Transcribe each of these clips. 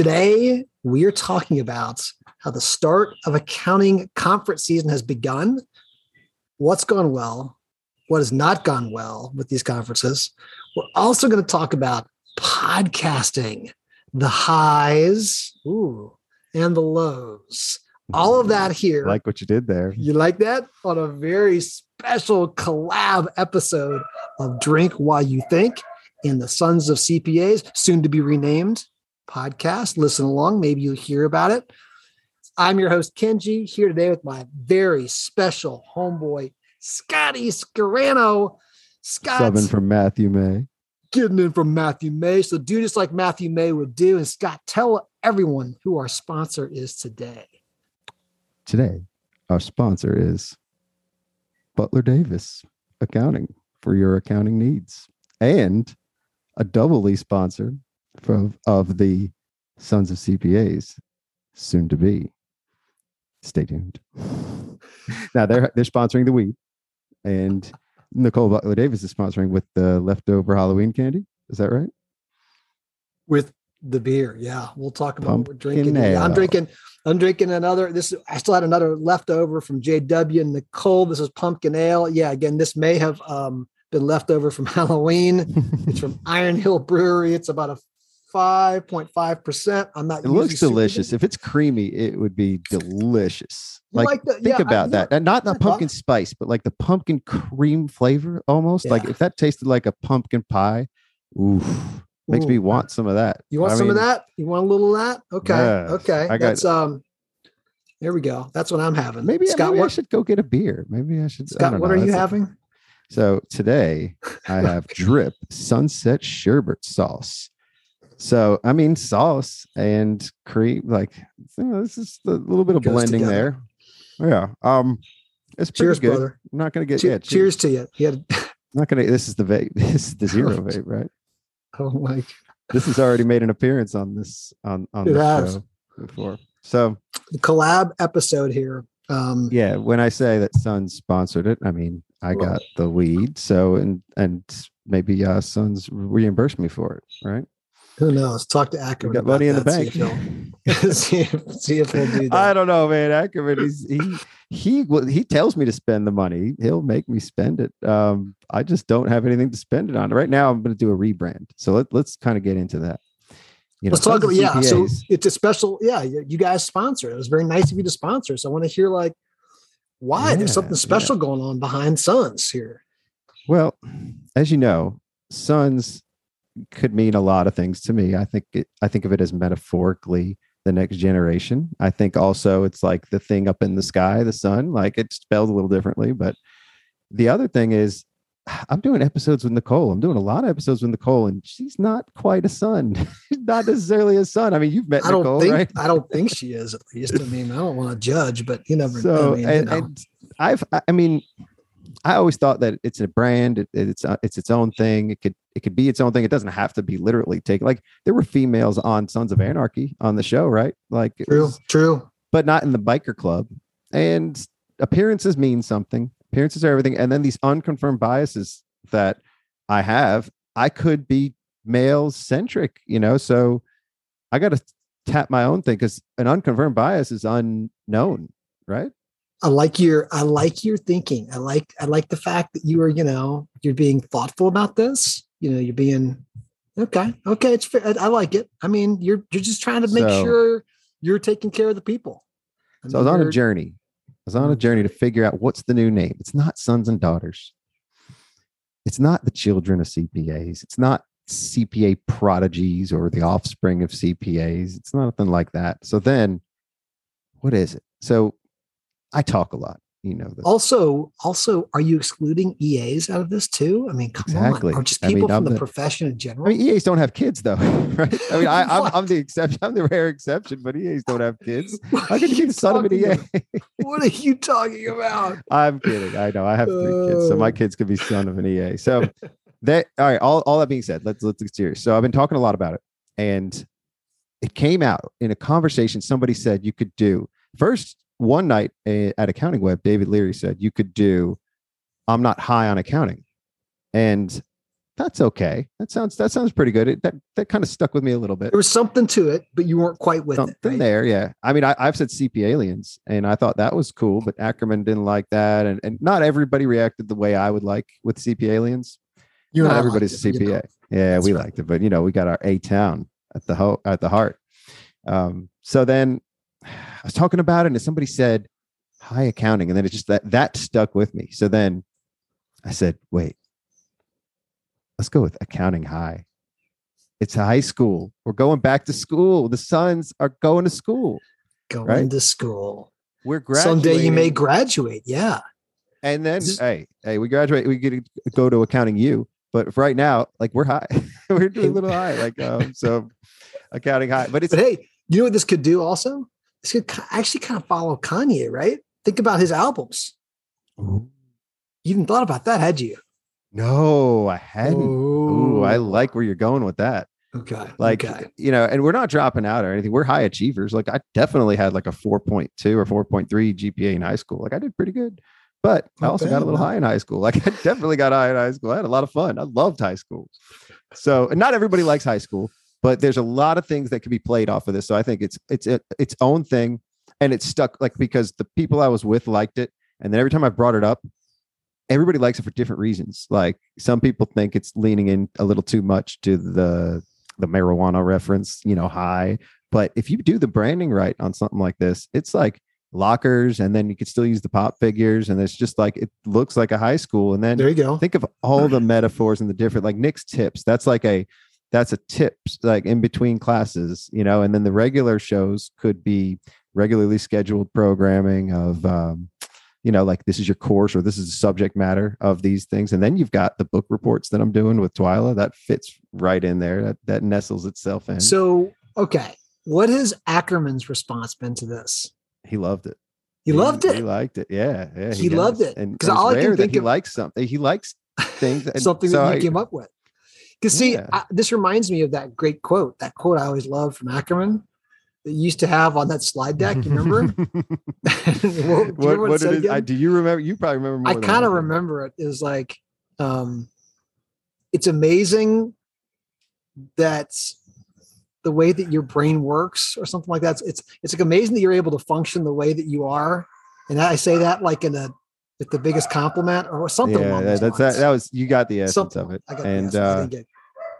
Today, we are talking about how the start of accounting conference season has begun, what's gone well, what has not gone well with these conferences. We're also going to talk about podcasting, the highs ooh, and the lows. All of that here. like what you did there. You like that? On a very special collab episode of Drink While You Think in the Sons of CPAs, soon to be renamed podcast. Listen along. Maybe you'll hear about it. I'm your host, Kenji, here today with my very special homeboy, Scotty Scarano. Scott, Subbing from Matthew May. getting in from Matthew May. So do just like Matthew May would do. And Scott, tell everyone who our sponsor is today. Today, our sponsor is Butler Davis Accounting for your accounting needs, and a doubly sponsor from of the Sons of CPAs, soon to be. Stay tuned. now they're they're sponsoring the weed, and Nicole Butler Davis is sponsoring with the leftover Halloween candy. Is that right? with the beer. Yeah, we'll talk about what we're drinking. today. I'm drinking. I'm drinking another. This I still had another leftover from JW and Nicole. This is pumpkin ale. Yeah, again, this may have um, been left over from Halloween. It's from Iron Hill Brewery. It's about a five point five percent. I'm not. It looks delicious. big. If it's creamy, it would be delicious. Like, like the- think yeah, about you that. know, And not the I thought- pumpkin spice, but like the pumpkin cream flavor almost. Like if that tasted like a pumpkin pie, oof, makes me want some of that. You want I some of that? You want a little of that? Okay. Yes, okay. I got- That's um. There we go. That's what I'm having. Maybe, Scott, maybe I should go get a beer. Maybe I should. Scott, don't what know. are you That's a- having? So today I have drip sunset sherbet sauce. So I mean sauce and cream, like you know, this is a little bit of blending together. there. Yeah. Um it's pretty Cheers, good. brother. I'm not gonna get Che- yeah, cheers. to you. Had, Not gonna this is the vape. This is the zero vape, right? oh my This has already made an appearance on this on on It the show before. So the collab episode here. Um, yeah, when I say that Sons sponsored it, I mean I got the weed. So and and maybe uh Sons reimbursed me for it, right? Who knows? Talk to We Ackerman. got money in the bank. See if, see if, he'll do that. I don't know, man. Ackerman, he's he he he tells me to spend the money. He'll make me spend it. Um, I just don't have anything to spend it on. Right now, I'm going to do a rebrand. So let, let's kind of get into that. You Let's talk about yeah. So it's a special. Yeah, you guys sponsor. It was very nice of you to sponsor. So I want to hear like why there's Yeah, something yeah. special going on behind Sons here. well, as you know, sons could mean a lot of things to me. I think it, I think of it as metaphorically the next generation. I think also it's like the thing up in the sky, the sun. Like it's spelled a little differently, but the other thing is I'm doing episodes with Nicole. I'm doing a lot of episodes with Nicole, and she's not quite a son. she's not necessarily a son. I mean, you've met I don't Nicole, think right? I don't think she is at least. I mean, I don't want to judge, but you never. So, I mean, and, you know. and I've, I I mean, I always thought that it's a brand. It, it's uh, it's its own thing. It could it could be its own thing. It doesn't have to be literally taken. Like there were females on Sons of Anarchy on the show, right? Like, true, was- true. but not in the biker club. And appearances mean something. Appearances are everything. And then these unconfirmed biases that I have, I could be male centric, you know. So I got to tap my own thing because an unconfirmed bias is unknown, right? I like your I like your thinking. I like I like the fact that you are, you know, you're being thoughtful about this. You know, you're being okay. Okay, it's fair. I like it. I mean, you're you're just trying to make So- sure you're taking care of the people. So I was on a journey. I was on a journey to figure out what's the new name. It's not sons and daughters. It's not the children of CPAs. It's not CPA prodigies or the offspring of CPAs. It's nothing like that. So then, what is it? So I talk a lot. You know this. Also, also, are you excluding EAs out of this too? I mean, come Exactly. on, or just I mean, people I'm from the, the- profession in general? I mean, EAs don't have kids though, right? I mean, I, I'm, I'm the exception. I'm the rare exception, but EAs don't have kids. I could be the son of an EA? about? What are you talking about? I'm kidding. I know I have three kids, so my Oh. kids could be son of an EA. So that all right. All, all that being said, let's let's get serious. So I've been talking a lot about it, and it came out in a conversation. Somebody said you could do first one night at Accounting Web. David Leary said you could do. I'm not high on accounting, and that's okay. That sounds that sounds pretty good. It, that that kind of stuck with me a little bit. There was something to it, but you weren't quite with Something it. Right? there, yeah. I mean, I, I've said CP aliens, and I thought that was cool, but Ackerman didn't like that, and and not everybody reacted the way I would like with CP aliens. You and not I everybody's it, you know. CPA. Yeah, That's we right. liked it, but you know, we got our A town at the ho- at the heart. Um, so then I was talking about it, and somebody said high accounting, and then it just that that stuck with me. So then I said, wait, let's go with accounting high. It's a high school. We're going back to school. The sons are going to school. Going Right? to school. We're graduating. Someday you may graduate. Yeah. And then, This hey, hey, we graduate. We get to go to accounting U, but for right now, like we're high. we're doing a little high. Like um, so, accounting high. But it's But hey, you know what this could do also? Could ki- actually kind of follow Kanye, right? Think about his albums. You even thought about that, had you? no, I hadn't. Ooh, I oh. like where you're going with that. Okay. Like okay. you know, and we're not dropping out or anything. We're high achievers. Like I definitely had like a 4.2 or 4.3 GPA in high school. Like I did pretty good. But I Not also got a little no. high in high school. Like I definitely got high in high school. I had a lot of fun. I loved high school. So, and not everybody likes high school, but there's a lot of things that can be played off of this. So I think it's it's a, its own thing, and it's stuck like because the people I was with liked it, and then every time I brought it up, everybody likes it for different reasons. Like some people think it's leaning in a little too much to the the marijuana reference, you know, high. But if you do the branding right on something like this, it's like lockers, and then you can still use the pop figures, and it's just like it looks like a high school. And then There you go. think of all the metaphors and the different like Nick's tips. That's like a that's a tips like in between classes, you know, and then the regular shows could be regularly scheduled programming of um, you know, like this is your course or this is the subject matter of these things. And then you've got the book reports that I'm doing with Twyla. That fits right in there. That that nestles itself in. So, okay. What has Ackerman's response been to this? he loved it. He loved it He liked it. Yeah. Yeah. He loved it. And 'Cause and it's all I can rare that think he of- likes something. He likes things. Something so that you I- came up with. Because see, Yeah. I, this reminds me of that great quote. That quote I always loved from Ackerman that you used to have on that slide deck. You remember? What- do you what, remember what said it is? I, do you remember? You probably remember. More I kind of remember it. It was like, um, it's amazing that the way that your brain works, or something like that. It's it's, like amazing that you're able to function the way that you are. And I say that like in a with the biggest compliment or something. Yeah, that, that's that, lines. that was you got the essence Something. of it, I got the and uh,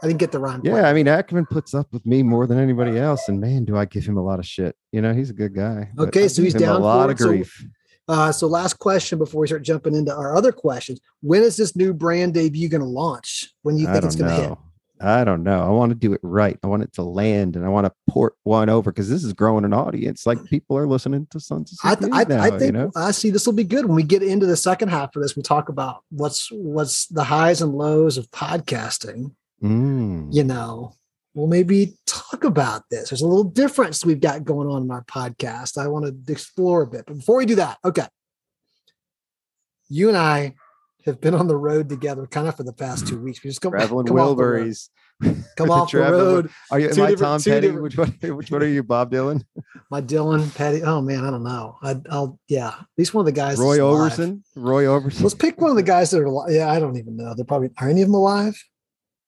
I didn't get the rhyme. yeah, quite. I mean Ackerman puts up with me more than anybody else, and man, do I give him a lot of shit. You know, he's a good guy. Okay, so he's down a lot of it. So- grief. Uh, so last question before we start jumping into our other questions. When is this new brand debut going to launch? When do you think it's going to hit? I don't know. I want to do it right. I want it to land, and I want to port one over because this is growing an audience. Like people are listening to Sons of I, th- I, now. I think you know, I see this will be good when we get into the second half of this. We talk about what's what's the highs and lows of podcasting. Mm. You know, we'll maybe talk about this. There's a little difference we've got going on in our podcast. I want to explore a bit, but before we do that, okay, you and I have been on the road together kind of for the past two weeks. We just come, Traveling come off the road. Wilburys. Come off the road. Are you? Am I Tom Petty? different- Which one? Which one are you, Bob Dylan? My Dylan, Patty. Oh man, I don't know. I, I'll yeah. At least one of the guys. Roy alive. Orbison. Roy Orbison. Let's pick one of the guys that are alive. Yeah, I don't even know. They're probably are any of them alive?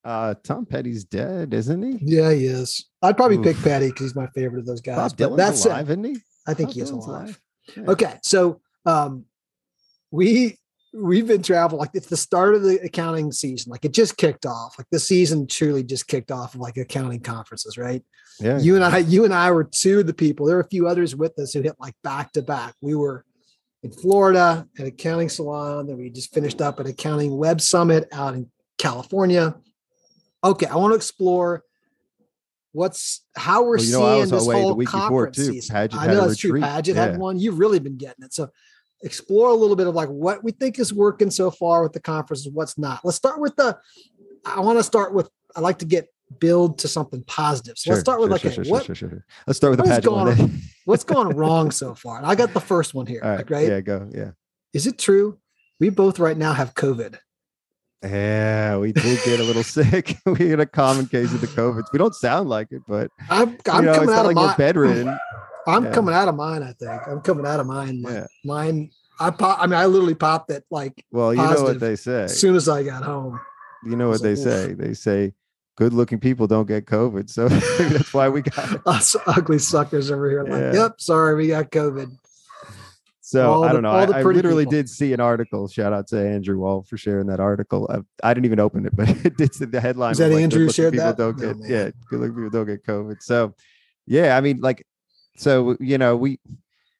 Uh, Tom Petty's dead, isn't he? Yeah, he is. I'd probably pick Petty because he's my favorite of those guys. Bob but Dylan's that's alive, it. isn't he? I think Bob he is Dylan's alive. Yeah. Okay, so um, we we've been traveling like it's the start of the accounting season. Like it just kicked off. Like the season truly just kicked off of like accounting conferences, right? Yeah. You and I, you and I were two of the people. There were a few others with us who hit like back to back. We were in Florida at accounting salon. Then we just finished up at accounting web summit out in California. Okay, I want to explore what's how we're Well, you know, seeing this the whole before, conference season. Paget I know that's true. retreat. Paget Yeah. had one. You've really been getting it. So explore a little bit of like what we think is working so far with the conference and what's not. Let's start with the. I want to start with. I like to get build to something positive. So let's start with like sure, a- sure, what sure, sure, sure. Let's start with the what is pageant one. going then. what's gone wrong so far. And I got the first one here. All right. like, right? Yeah, go. Yeah. Is it true? We both right now have COVID. Yeah, we did get a little sick. we had a common case of the COVID. We don't sound like it, but I'm, I'm know, coming out of like mine. bedridden. I'm Yeah. coming out of mine. I think I'm coming out of mine. My- Yeah. Mine. I pop. I mean, I literally popped it like Well, you know what they say. as soon as I got home. you know what they like, oof. say? They say good looking people don't get COVID. So that's why we got it. Us ugly suckers over here. Like, Yeah. yep, sorry, we got COVID. So I don't know. I, I literally people. did see an article. Shout out to Andrew Wall for sharing that article. I, I didn't even open it, but it did the headline. Was that like, Andrew "Good-looking shared people that? Don't Oh, get, man. yeah, good looking people don't get COVID. So, yeah, I mean, like, so you know, we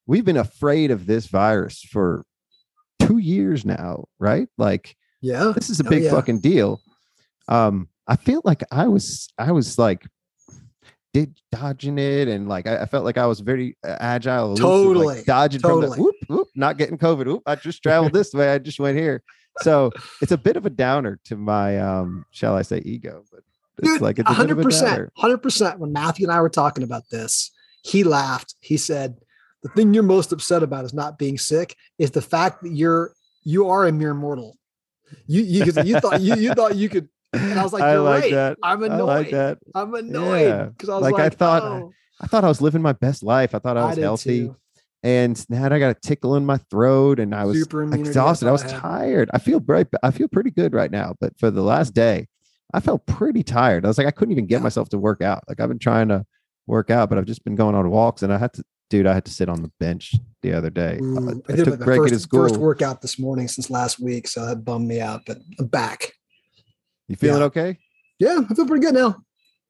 we've been afraid of this virus for two years now, right? Like, Yeah. this is a Oh, big yeah. fucking deal. Um, I feel like I was, I was like, did dodging it, and like I, I felt like I was very uh, agile, elusive, like, Totally. dodging from the whoop, whoop, not getting COVID. Whoop, I just traveled this way. I just went here. So it's a bit of a downer to my, um, shall I say, ego, but it's Dude, like it's a bit of hundred percent, hundred percent. When Matthew and I were talking about this, he laughed. He said, "The thing you're most upset about is not being sick. Is the fact that you're you are a mere mortal. You you you thought you you thought you could." And I was like, I "You're like right. that. I'm annoyed. I like that. I'm annoyed Yeah. because I was Like, like, I thought- oh, I thought I was living my best life. I thought I I was did healthy. too. and now I got a tickle in my throat, and I was Super exhausted. I was I tired. I feel bright. I feel pretty good right now. But for the last day, I felt pretty tired. I was like, I couldn't even get Yeah. myself to work out. Like I've been trying to work out, but I've just been going on walks, and I had to, dude. I had to sit on the bench the other day. Ooh, I, I did took like at his first, school. first workout this morning since last week, so that bummed me out. But I'm back. You feeling yeah. okay? Yeah, I feel pretty good now.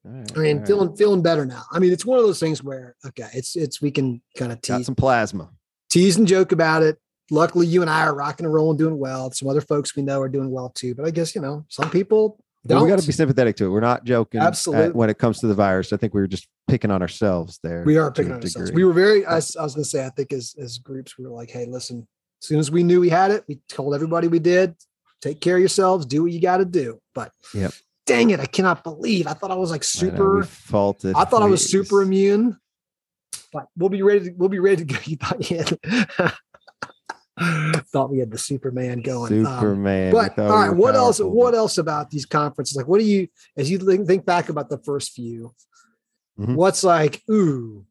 Right, I mean, all right. feeling feeling better now. I mean, it's one of those things where okay, it's it's we can kind of got tease some plasma. tease and joke about it. Luckily, you and I are rocking and rolling, doing well. Some other folks we know are doing well too. But I guess you know some people don't. we got to be sympathetic to it. We're not joking. Uh, at- Absolutely. when it comes to the virus, I think we were just picking on ourselves there. we are picking on ourselves. We were very. Uh, I, was- I was going to say, I think as as groups, we were like, hey, listen. As soon as we knew we had it, we told everybody we did. Take care of yourselves. Do what you got to do. But Yep. dang it, I cannot believe. I thought I was like I know, super. faulted. I thought I was super immune, but we'll be ready. To, we'll be ready to go. You thought you had, thought we had the Superman going. Um, Superman. we but all right, what else? What else about these conferences? Like, what do you, as you think, back about the first few? Mhm. What's like? Ooh,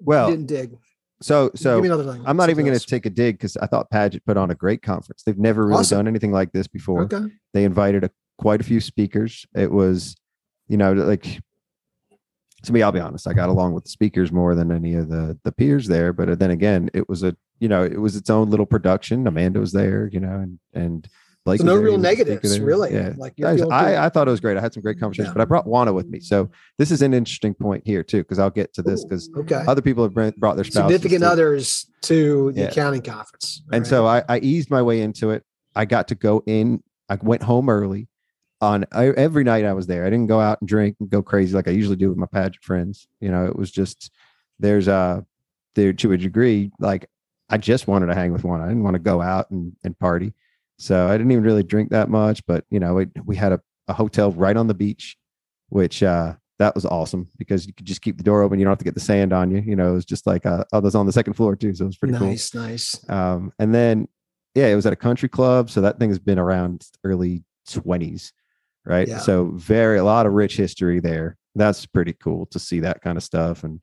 Well, didn't dig. So so me another thing. I'm not even going to take a dig because I thought Paget put on a great conference. They've never really Awesome. done anything like this before. Okay. They invited a, quite a few speakers. It was, you know, like to me, I'll be honest, I got along with the speakers more than any of the the peers there. But then again, it was a, you know, it was its own little production. Amanda was there, you know, and and Blake So no real negatives, really. Yeah. Like you're I. I, I thought it was great. I had some great conversations, Yeah. but I brought Juana with me. So this is an interesting point here too, because I'll get to this because okay. other people have brought their spouses. Significant to- others to the Yeah. accounting conference. and so. I, I eased my way into it. I got to go in. I went home early. On I, every night I was there. I didn't go out and drink and go crazy like I usually do with my pageant friends. You know, it was just there's a there to a degree. Like I just wanted to hang with one. I didn't want to go out and, and party. So I didn't even really drink that much. But you know, it, we had a, a hotel right on the beach, which uh that was awesome because you could just keep the door open. You don't have to get the sand on you. You know, it was just like uh, I was on the second floor too, so it was pretty cool. nice, nice. Um, and then, yeah, it was at a country club. So that thing has been around early 20s, right? Yeah. So, very, a lot of rich history there. That's pretty cool to see that kind of stuff. And,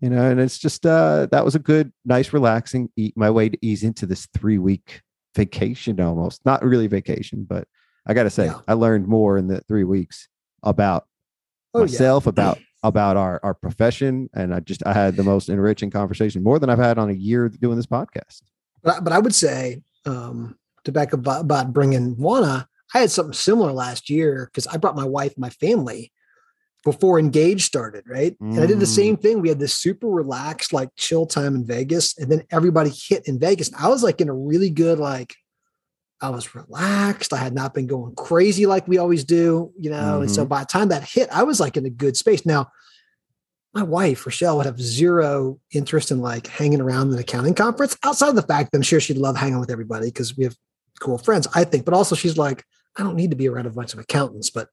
you know, and it's just, uh, that was a good, nice, relaxing, eat my way to ease into this three week vacation almost. Not really vacation, but I got to say, Yeah. I learned more in the three weeks about Oh yeah. myself, about, about our, our profession. And I just, I had the most enriching conversation more than I've had on a year doing this podcast. But, I- but I would say, um, to back up about, about bringing Juana, I had something similar last year because I brought my wife, and my family before Engage started, right? And I did the Mm. same thing. We had this super relaxed, like chill time in Vegas, and then everybody hit in Vegas. I was like in a really good, like, I was relaxed. I had not been going crazy like we always do, you know. And so by the time that hit, I was like in a good space. Now, my wife, Rochelle, would have zero interest in like hanging around an accounting conference outside of the fact that I'm sure she'd love hanging with everybody because we have cool friends, I think. But also, she's like, I don't need to be around a bunch of accountants. But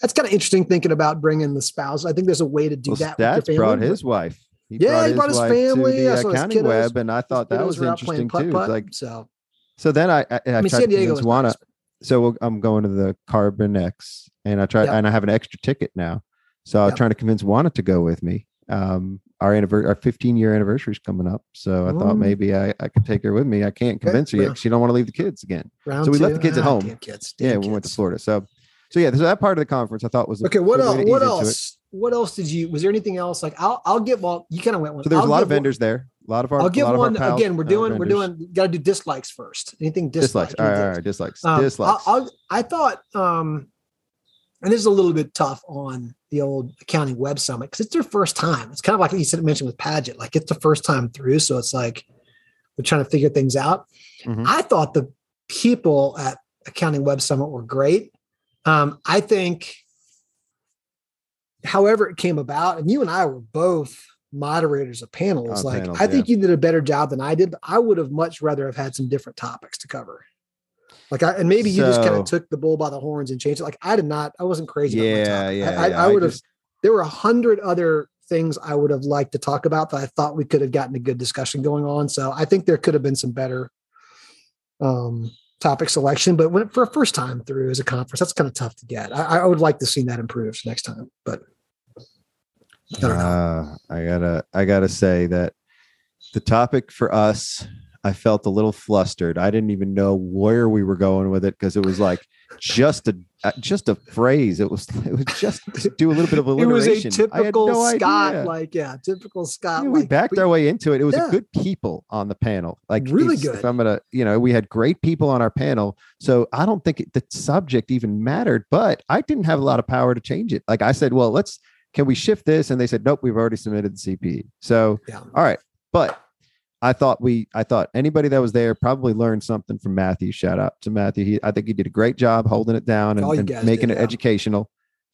that's kind of interesting thinking about bringing the spouse. I think there's a way to do well, that. With brought his wife. He Yeah, he brought his family, I saw his accounting kiddos. web, and I thought that was interesting too. putt-putt, Like, so so then I, I, I, I mean, tried San to Diego Juana. nice. So we'll- I'm going to the Carbon X, and I try, Yep. and I have an extra ticket now. So I was Yep. trying to convince Juana to go with me. Um, our anniversary, our 15 year anniversary is coming up, so I thought maybe I, I could take her with me. I can't Okay, convince her yet. well. 'cause She don't want to leave the kids again. So we left the kids at ah, home. damn kids, yeah, damn we went to. Florida. So, So yeah, so that part of the conference I thought was Okay, what else? What ease into it. else? What else did you? Was there anything else? Like, I'll I'll get. Well, you kind of went one. So there's I'll a lot of vendors there. A lot of our. I'll give one pals again. We're are doing. We're doing. Got to do dislikes first. Anything dislike? dislikes. All right, all right, dislikes. Um, dislikes. I'll, I'll, I thought, um, and this is a little bit tough on the old accounting web summit because it's their first time. It's kind of like you said mentioned with Paget, like it's the first time through, so it's like we're trying to figure things out. Mhm. I thought the people at accounting web summit were great. Um, I think, however it came about, and you and I were both moderators of panels. Like panels, I think you did a better job than I did. But I would have much rather have had some different topics to cover. Like I and maybe you just kind of took the bull by the horns and changed it. Like I did not. I wasn't crazy. yeah, yeah. I, yeah. I, I would have. There were a hundred other things I would have liked to talk about that I thought we could have gotten a good discussion going on. So I think there could have been some better um, topic selection. But when for a first time through as a conference, that's kind of tough to get. I, I would like to see that improved next time. But I don't know. Uh, I gotta I gotta say that the topic for us, I felt a little flustered. I didn't even know where we were going with it because it was like just a uh, just a phrase. It was it was just to do a little bit of alliteration. it was a typical no Scott, idea. like yeah, typical Scott. Yeah, we backed our way into it. It was Yeah. a good people on the panel. Like Really good. I'm gonna, you know, we had great people on our panel. So I don't think it, the subject even mattered, but I didn't have a lot of power to change it. Like I said, well, let's can we shift this? And they said, nope, we've already submitted the CP. So Yeah. all right. But I thought we I thought anybody that was there probably learned something from Matthew. Shout out to Matthew. He I think he did a great job holding it down and, and making did, it yeah. educational.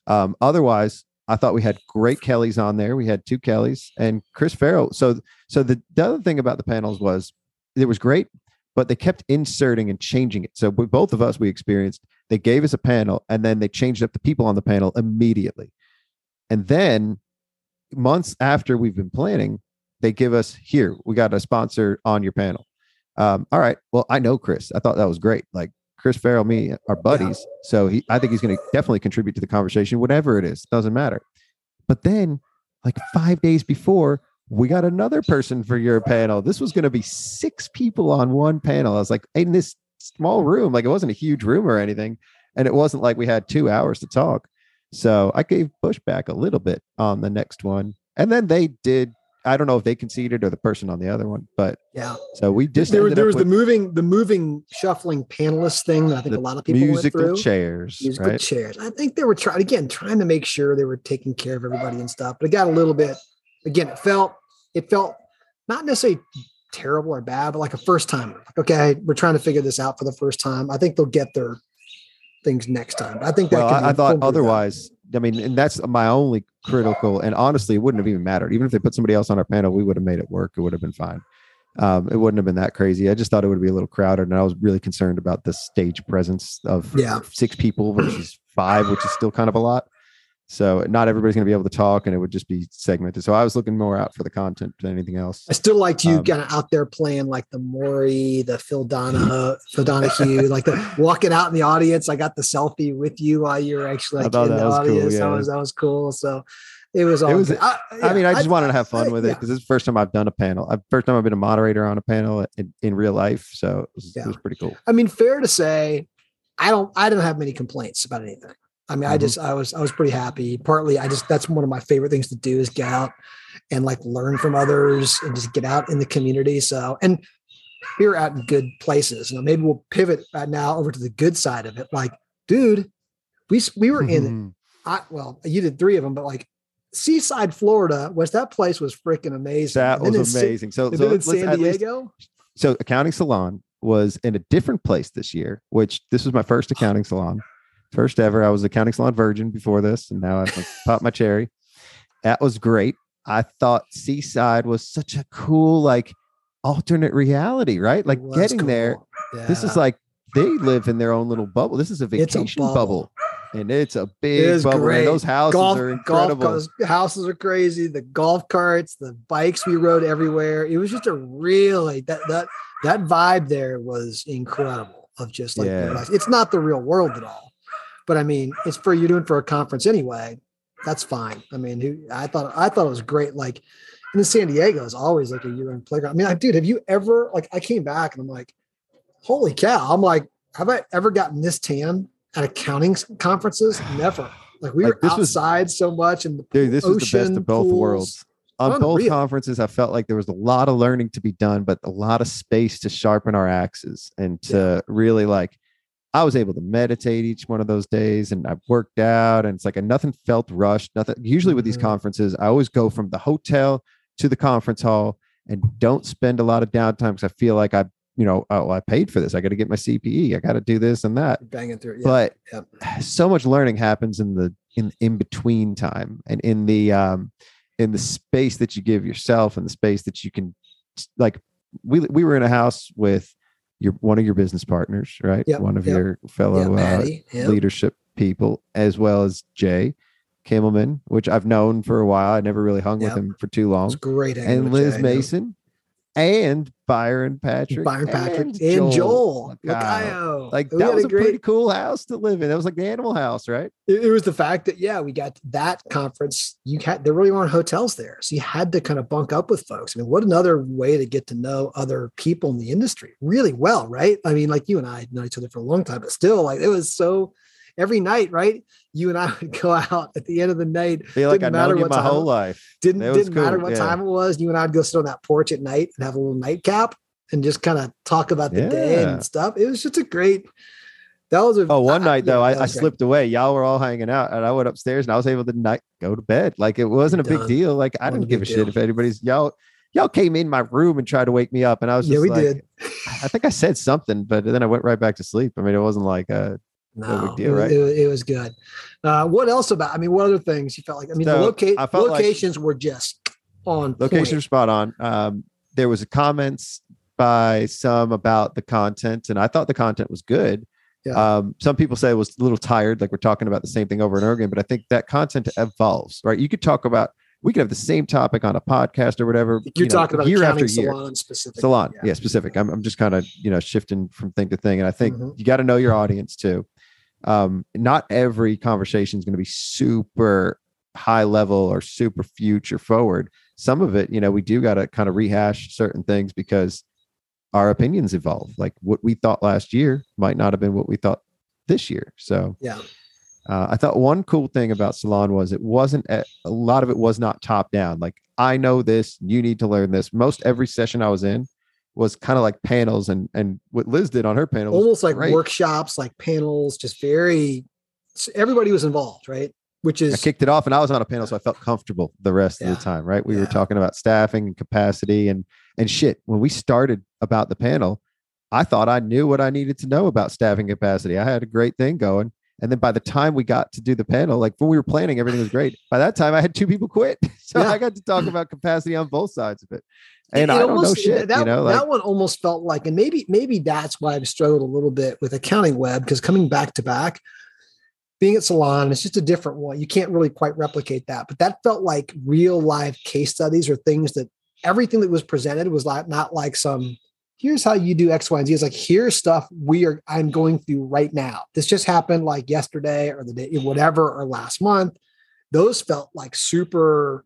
Um, otherwise, I thought we had great Kellys on there. We had two Kellys and Chris Farrell. So so the, the other thing about the panels was it was great, but they kept inserting and changing it. So we, both of us we experienced they gave us a panel and then they changed up the people on the panel immediately. And then months after we've been planning, they give us here, we got a sponsor on your panel. Um, all right. Well, I know Chris. I thought that was great. Like Chris Farrell, me are buddies. So he I think he's going to definitely contribute to the conversation, whatever it is, doesn't matter. But then, like five days before, we got another person for your panel. This was going to be six people on one panel. I was like, in this small room, like it wasn't a huge room or anything. And it wasn't like we had two hours to talk. So I gave pushback a little bit on the next one. And then they did. I don't know if they conceded or the person on the other one, but Yeah. so we just there, there was the moving, the moving, shuffling panelist thing that I think a lot of people went musical through. chairs, musical right? chairs. I think they were trying again, trying to make sure they were taking care of everybody and stuff. But it got a little bit. Again, it felt it felt not necessarily terrible or bad, but like a first timer. Like, okay, we're trying to figure this out for the first time. I think they'll get their things next time. I think that. Well, can I, I thought improve that. otherwise. I mean, and that's my only critical. And honestly, it wouldn't have even mattered. Even if they put somebody else on our panel, we would have made it work. It would have been fine. Um, it wouldn't have been that crazy. I just thought it would be a little crowded, and I was really concerned about the stage presence of Yeah. six people versus five, which is still kind of a lot. So not everybody's going to be able to talk, and it would just be segmented. So I was looking more out for the content than anything else. I still liked you Um, kind of out there playing like the Maury, the Phil Donahue, Phil Donahue, like the walking out in the audience. I got the selfie with you while you were actually like in the was cool, audience. That was that was cool. So it was all. It was-. I, I mean, I just wanted to have fun I- with it yeah. because it's the first time I've done a panel. I, first time I've been a moderator on a panel in, in real life. So it was, Yeah. it was pretty cool. I mean, fair to say, I don't I don't have many complaints about anything. I mean, I Mhm. just I was I was pretty happy. Partly, I just that's one of my favorite things to do is get out and like learn from others and just get out in the community. So and we were out in good places. You know, maybe we'll pivot uh, now over to the good side of it. Like, dude, we we were Mm-hmm. in I well, you did three of them, but like Seaside, Florida, was that place was freaking amazing. that And then in was amazing. So, so in San at least Diego, so accounting salon was in a different place this year which this was my first accounting salon first ever i was accounting salon virgin before this and now i've popped my cherry that was great i thought seaside was such a cool like alternate reality right like it getting there cool. this is like they live in their own little bubble this is a It's a vacation bubble. bubble. and it's a big is bubble great. and those houses golf, are golf incredible cars- houses are crazy. The golf carts, the bikes we rode everywhere. It was just a really that that that vibe there was incredible. Of just like Yeah. it's not the real world at all, but I mean, it's for you're doing for a conference anyway. That's fine. I mean, who I thought I thought it was great. Like in San Diego is always like a year-end playground. I mean, like, dude, have you ever like I came back and I'm like, holy cow! I'm like, have I ever gotten this tan at accounting conferences, never. Like we Like, were this was- outside so much and the Dude, this was the best ocean, of both pools. worlds. On both conferences, I felt like there was a lot of learning to be done, but a lot of space to sharpen our axes and to really like. I was able to meditate each one of those days, and I've worked out, and it's like nothing felt rushed. Nothing. Usually with these Mhm. conferences, I always go from the hotel to the conference hall and don't spend a lot of downtime because I feel like I, you know, oh, I paid for this. I got to get my CPE. I got to do this and that banging through. Yeah. but Yep. so much learning happens in the in in between time and in the um in the space that you give yourself and the space that you can like we we were in a house with your one of your business partners right Yep, one of yep. your fellow uh, Maddie. Yeah. leadership people as well as jay kimmelman which i've known for a while i never really hung Yep. with him for too long It's great. and liz Jay, mason and byron patrick Byron Patrick, and and Joel. Lacayo. like that was a, great, pretty cool house to live in. That was like the animal house, right? it, it was the fact that yeah we got that conference you had there really weren't hotels there so you had to kind of bunk up with folks i mean what another way to get to know other people in the industry really well right i mean like you and i had known each other for a long time but still like it was so every night right you and i would go out at the end of the night feel like Didn't know matter what my time whole it- life. didn't didn't matter what yeah. time it was you and i'd go sit on that porch at night and have a little nightcap and just kind of talk about the day and stuff it was just a great that was a Oh, one I- night yeah, though, I, I slipped away. Y'all were all hanging out, and I went upstairs, and I was able to night go to bed. Like it wasn't a big Done. deal. Like I didn't give a big shit if anybody's y'all. Y'all came in my room and tried to wake me up, and I was just yeah we like, did I think I said something, but then I went right back to sleep. I mean, it wasn't like uh No No, deal, it, right? it, was- it was good. Uh, what else about? I mean, what other things you felt like? I mean, the loca- felt like- locations were just on locations were spot on. Um, there was a comments by some about the content, and I thought the content was good. Yeah. Um, some people say it was a little tired, like we're talking about the same thing over and over again. But I think that content evolves, right? You could talk about, we could have the same topic on a podcast or whatever. You're you know, talking about year after year. salon specific. Salon, yeah, specific. I'm, I'm just kind of you know shifting from thing to thing, and I think Mhm. you got to know your audience too. Um, not every conversation is going to be super high level or super future forward. Some of it, you know, we do got to kind of rehash certain things because our opinions evolve. Like what we thought last year might not have been what we thought this year. So Yeah. uh, I thought one cool thing about Salon was it wasn't a, a lot of it was not top down. Like I know this, you need to learn this. Most every session I was in was kind of like panels, and and what Liz did on her panel Almost like great. workshops, like panels, just very. Everybody was involved, right? Which is I kicked it off, and I was on a panel, so I felt comfortable the rest of the time. Right? We were talking about staffing and capacity and and shit. When we started about the panel, I thought I knew what I needed to know about staffing capacity. I had a great thing going. And then by the time we got to do the panel, like when we were planning, everything was great. By that time, I had two people quit. So Yeah. I got to talk about capacity on both sides of it. And I don't know almost- shit, That, you know, like that one almost felt like, and maybe maybe that's why I've struggled a little bit with accounting web because coming back to back, being at Salon, it's just a different one. You can't really quite replicate that, but that felt like real live case studies or things that everything that was presented was like not like some. Here's how you do X, Y, and Z. It's like here's stuff we are. I'm going through right now. This just happened like yesterday or the day, whatever, or last month. Those felt like super.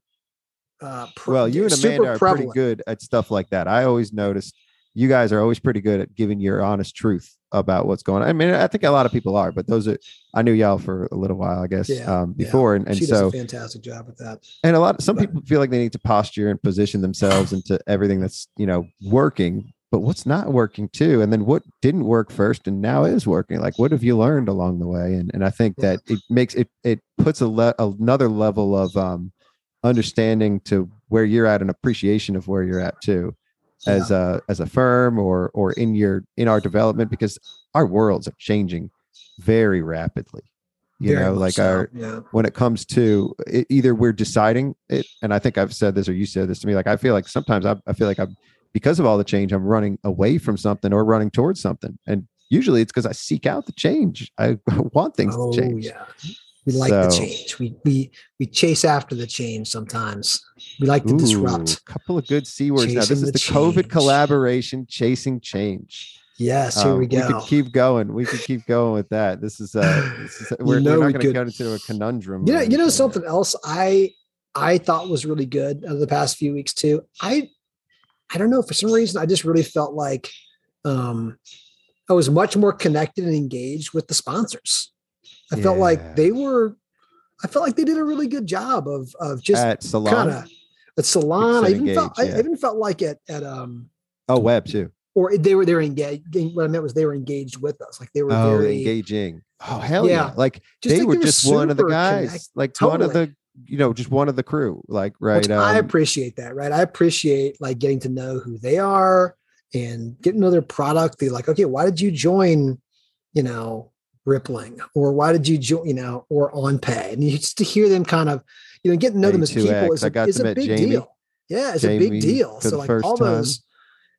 Uh, pre- well, you and Amanda are pretty good at stuff like that. I always noticed you guys are always pretty good at giving your honest truth about what's going on. I mean, I think a lot of people are, but those are I knew y'all for a little while, I guess, Yeah, um, yeah. before, and, and she does so a fantastic job with that. and a lot some But- people feel like they need to posture and position themselves into everything that's you know working but what's not working too? And then what didn't work first and now is working? Like what have you learned along the way? And and i think that it makes it it puts a le- another level of um understanding to where you're at and appreciation of where you're at too as a as a firm or or in your in our development because our worlds are changing very rapidly you Very know like so, our yeah. when it comes to it, either we're deciding it and i think i've said this or you said this to me like i feel like sometimes i, I feel like i'm because of all the change i'm running away from something or running towards something and usually it's because i seek out the change i want things oh to change yeah. We like the change. We we we chase after the change sometimes. We like to Ooh, disrupt. couple of good c words now this is the the covid collaboration chasing change Yes, here Um, we go. We could keep going we could keep going with that this is uh this is, we're, know we're we not going to get into a conundrum you know, you know something else I I thought was really good over the past few weeks too. I I don't know for some reason I just really felt like um I was much more connected and engaged with the sponsors. I felt like they were. I felt like they did a really good job of of just At Salon. kind of at salon. I even felt. engaged, I even felt like at at um oh, web too. or they were they were engaged. What I meant was they were engaged with us. Like they were Oh, very engaging. Oh, hell yeah. Yeah. Like just they like were just one of the guys, connect- like one of the, you know, just one of the crew. Like, right. Which I um, appreciate that, right? I appreciate like getting to know who they are and getting to know their product. They're like, okay, why did you join, you know, Rippling, or why did you join, you know, or OnPay? And you just to hear them kind of, you know, getting to know them as people A2X. is a, is a big Jamie. deal. Yeah, it's a big deal. So like all time. those.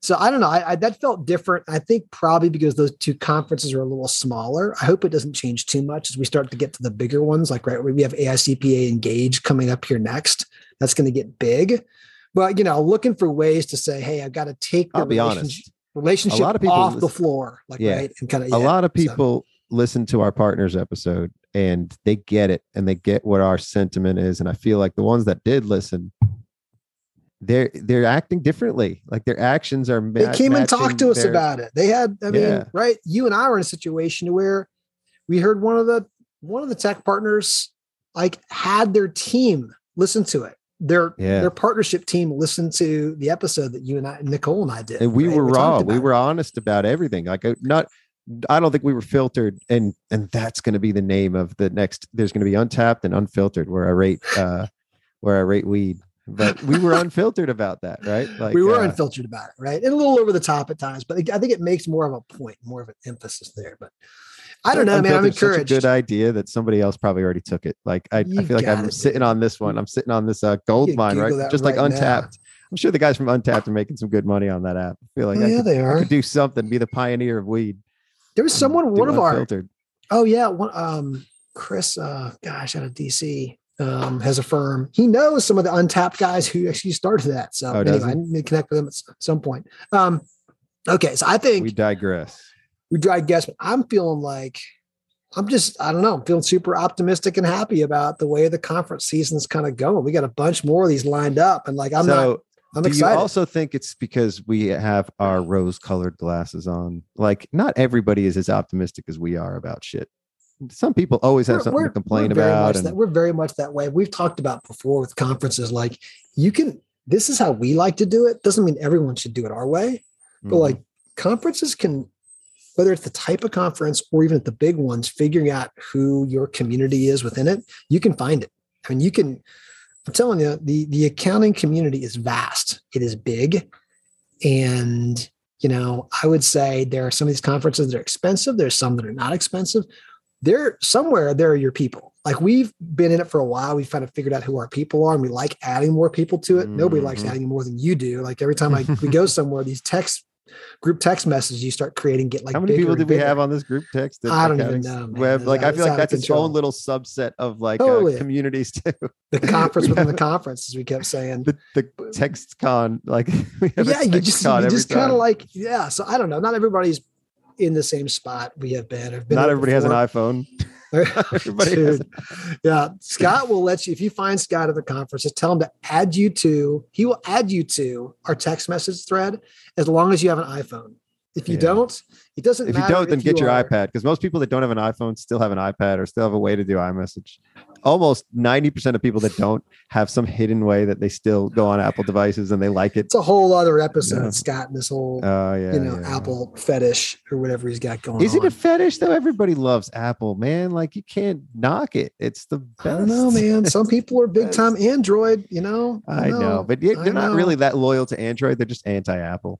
So I don't know. I, I that felt different. I think probably because those two conferences are a little smaller. I hope it doesn't change too much as we start to get to the bigger ones. Like right, we have AICPA Engage coming up here next. That's going to get big. But you know, looking for ways to say, hey, I've got to take the I'll be relationship, honest. relationship A lot of people off the floor, like Yeah. right, and kind of a lot of people listen to our partners episode and they get it and they get what our sentiment is. And I feel like the ones that did listen, they're they're acting differently. Like their actions are. they came and talked to us their- about it. They had, I mean, Yeah. right? You and I were in a situation where we heard one of the one of the tech partners like had their team listen to it. Their Yeah. their partnership team listened to the episode that you and I, Nicole and I did. and we right? were talked raw. We it. were honest about everything. Like uh, not. I don't think we were filtered, and and that's going to be the name of the next. There's going to be untapped and unfiltered, where I rate, uh where I rate weed. But we were unfiltered about that, right? Like we were uh, unfiltered about it, right? And a little over the top at times, but I think it makes more of a point, more of an emphasis there. But I don't know, man. I'm Unfiltered's such a encouraged. good idea that somebody else probably already took it. Like I, I feel like I'm it, sitting on this one. I'm sitting on this uh, gold mine, right? Just like right now. Untapped. I'm sure the guys from Untappd are making some good money on that app. I feel like Oh, I, yeah, could, they I are. could do something, be the pioneer of weed. There was someone, one of our unfiltered. Oh yeah, one um Chris uh gosh out of DC um has a firm. He knows some of the Untappd guys who actually started that. So Oh, anyway, I need to connect with them at some point. Um okay, so I think We digress. we, digress. dry guess, I'm feeling like I'm just I don't know, I'm feeling super optimistic and happy about the way the conference season's kind of going. We got a bunch more of these lined up and like I'm so not I'm do excited. you also think it's because we have our rose-colored glasses on? Like, not everybody is as optimistic as we are about shit. Some people always have We're- something we're- to complain we're about. and- that, we're very much that way. We've talked about before with conferences, like you can. This is how we like to do it. Doesn't mean everyone should do it our way, but Mhm. like conferences can, whether it's the type of conference or even at the big ones, figuring out who your community is within it, you can find it. I mean, you can. I'm telling you, the the accounting community is vast. It is big, and you know, I would say there are some of these conferences that are expensive. There's some that are not expensive. There somewhere there are your people. Like we've been in it for a while. We've kind of figured out who our people are, and we like adding more people to it. Nobody likes Mhm. adding more than you do. Like every time I we go somewhere, these text group text messages you start creating get like How many people did we have on this group text? I don't even know, man. Web? Like, I feel like that's its own little subset of like Totally. uh, communities too. the conference within the conference, as we kept saying. the, the text con, like we have yeah, you just you just kind of like yeah. So I don't know. Not everybody's in the same spot we have been. I've been Not everybody has an iPhone. Everybody has Dude. yeah, Scott will let you if you find Scott at the conference, just tell him to add you to. He will add you to our text message thread as long as you have an iPhone. If you Yeah. don't, it doesn't. If you don't, then get your iPad because most people that don't have an iPhone still have an iPad or still have a way to do iMessage. Almost 90% of people that don't have some hidden way that they still go on Apple devices and they like it. It's a whole other episode, Yeah. Scott, and this whole Oh, yeah. you know yeah. Apple fetish or whatever he's got going on. Is on. it a fetish though? Everybody loves Apple, man. Like you can't knock it. It's the best. I don't know, man. Some people are big time Android. You know, I know, but yet I they're not know. really that loyal to Android. They're just anti-Apple.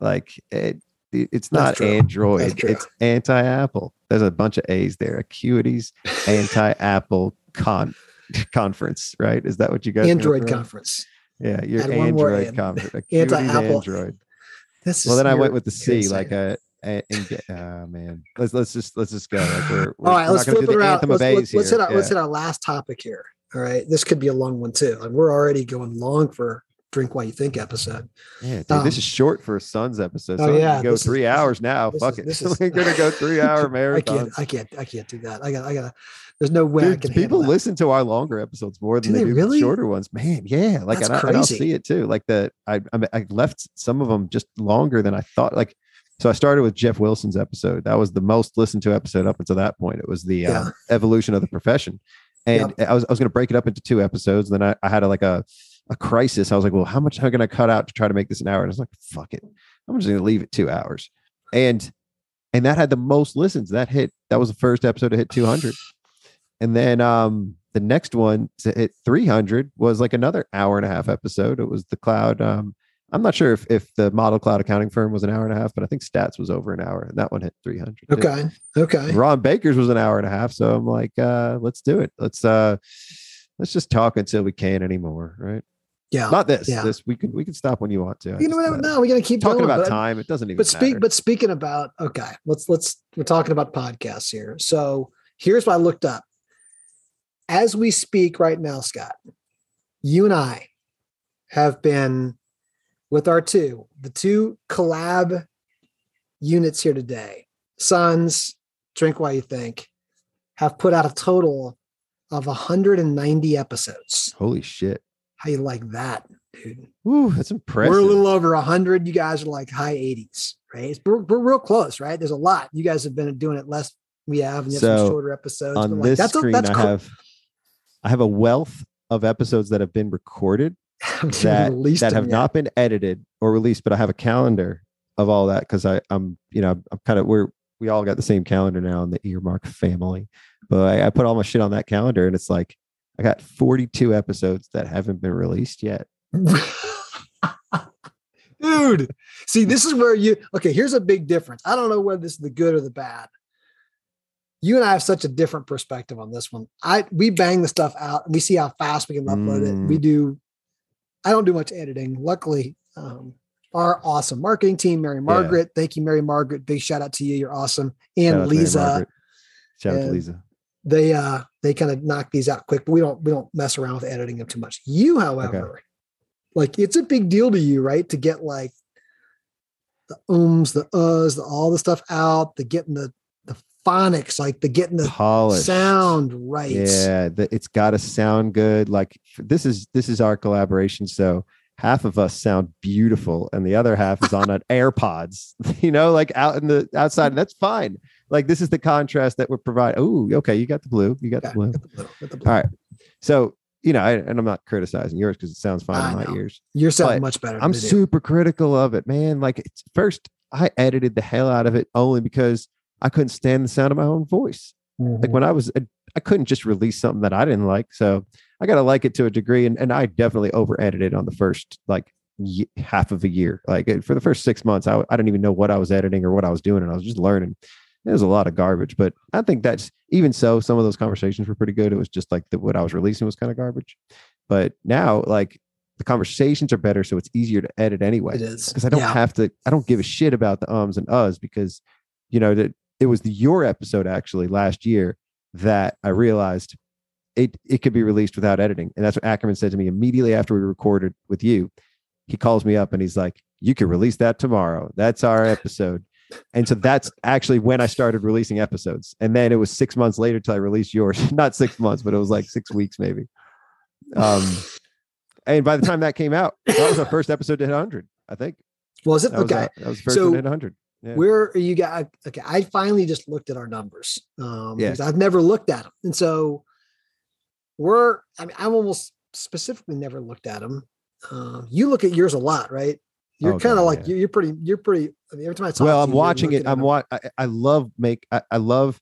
Like it, it- it's not. Android. It's anti-Apple. There's a bunch of A's there. Acuities anti-Apple con conference, right? Is that what you guys? Android conference. Yeah, your Add Android conference. Anti-Apple. Android. This Well, then I went with the C, insane. like a. a and, uh, man, let's let's just let's just go. Like we're, we're, All right, let's flip it around. Let's, let's, let's hit our, let's hit our last topic here. All right, this could be a long one too, and we're already going long for drink while you think episode. Yeah, dude, Um, this is short for a Sons episode. oh, So yeah, yeah, go three is- hours now. Fuck is- it. this is- We're gonna go three hour I can't, I can't, I can't do that. I got, I got. There's no way I can. people that. listen to our longer episodes more than Do they, they do really? the shorter ones. Man, yeah, like I, I'll see it too. Like the I, I I left some of them just longer than I thought. Like So I started with Jeff Wilson's episode. That was the most listened to episode up until that point. It was the Yeah. um, evolution of the profession, and I was I was going to break it up into two episodes. And Then I, I had a, like a a crisis. I was like, well, how much am I going to cut out to try to make this an hour? And I was like, fuck it, I'm just going to leave it two hours. And and that had the most listens. That hit. That was the first episode to hit 200. And then um the next one to hit 300 was like another hour and a half episode. It was the cloud. Um, I'm not sure if, if the model cloud accounting firm was an hour and a half, but I think stats was over an hour and that one hit 300. too. Okay. Okay. Ron Baker's was an hour and a half. So I'm like, uh, let's do it. Let's, uh, let's just talk until we can't anymore. Right. Yeah. Not this, yeah. this we can, we can stop when you want to. I you know what? No, we're gonna keep talking going, about but- time. It doesn't even But speak. matter. But speaking about okay, let's let's we're talking about podcasts here. So here's what I looked up. As we speak right now, Scott, you and I have been with our two, the two collab units here today. Sons, drink while you think, have put out a total of 190 episodes. Holy shit. How you like that, dude? Woo, that's impressive. We're a little over 100. You guys are like high 80s, right? It's- We're, we're real close, right? There's a lot. You guys have been doing it less. We have, and you have some So, shorter episodes. on but like, this that's a- screen that's i cool. have i have a wealth of episodes that have been recorded that that have yet. not been edited or released but i have a calendar of all that because i i'm you know i'm kind of we're we all got the same calendar now in the earmark family but I, I put all my shit on that calendar and it's like i got 42 episodes that haven't been released yet Dude, see, this is where you okay. Here's a big difference. I don't know whether this is the good or the bad. You and I have such a different perspective on this one. I we bang the stuff out we see how fast we can upload it. Mm. We do. I don't do much editing. Luckily, um, our awesome marketing team, Mary Margaret. Thank you, Mary Margaret. Big shout out to you. You're awesome. And Lisa. Shout out to lisa they uh they kind of knock these out quick but we don't we don't mess around with editing them too much you however like it's a big deal to you right to get like the ums the uhs the all the stuff out the getting the the phonics like the getting the polished sound right Yeah, the, it's got to sound good. Like this is this is our collaboration. So half of us sound beautiful, and the other half is on an AirPods. You know, like out in the outside. And that's fine. Like this is the contrast that we're providing. Oh, okay, you got the blue. You got the blue. get the blue, get the blue. All right. So you know, I, and I'm not criticizing yours because it sounds fine I in my know. ears. you're sounding much better I'm than they do. super critical of it, man. Like it's, first, I edited the hell out of it only because I couldn't stand the sound of my own voice like Mhm. when I was, I couldn't just release something that I didn't like. So I got to like it to a degree. And, and I definitely over edited on the first like ye- half of a year. Like for the first six months, I, I didn't even know what I was editing or what I was doing. And I was just learning. There's a lot of garbage, but I think that's even so, some of those conversations were pretty good. It was just like the, what I was releasing was kind of garbage. But now, like the conversations are better. So it's easier to edit anyway it is because I don't Yeah. have to. I don't give a shit about the ums and uhs because you know that it was the, your episode actually last year that I realized it it could be released without editing, and that's what Ackerman said to me immediately after we recorded with you. He calls me up and he's like, "You can release that tomorrow. That's our episode." And so that's actually when I started releasing episodes. And then it was six months later till I released yours. Not six months, but it was like six weeks maybe. Um, and by the time that came out, that was our first episode to hit 100. I think was it that was, okay uh, that was the first So- one to hit 100. Yeah. where are you guys okay i finally just looked at our numbers um Yeah. i've never looked at them and so we're i mean i'm almost specifically never looked at them um you look at yours a lot right you're Oh, kind of like yeah. you're, pretty you're pretty I mean, every time i talk well i'm you, watching it i'm what I, I love make I, I love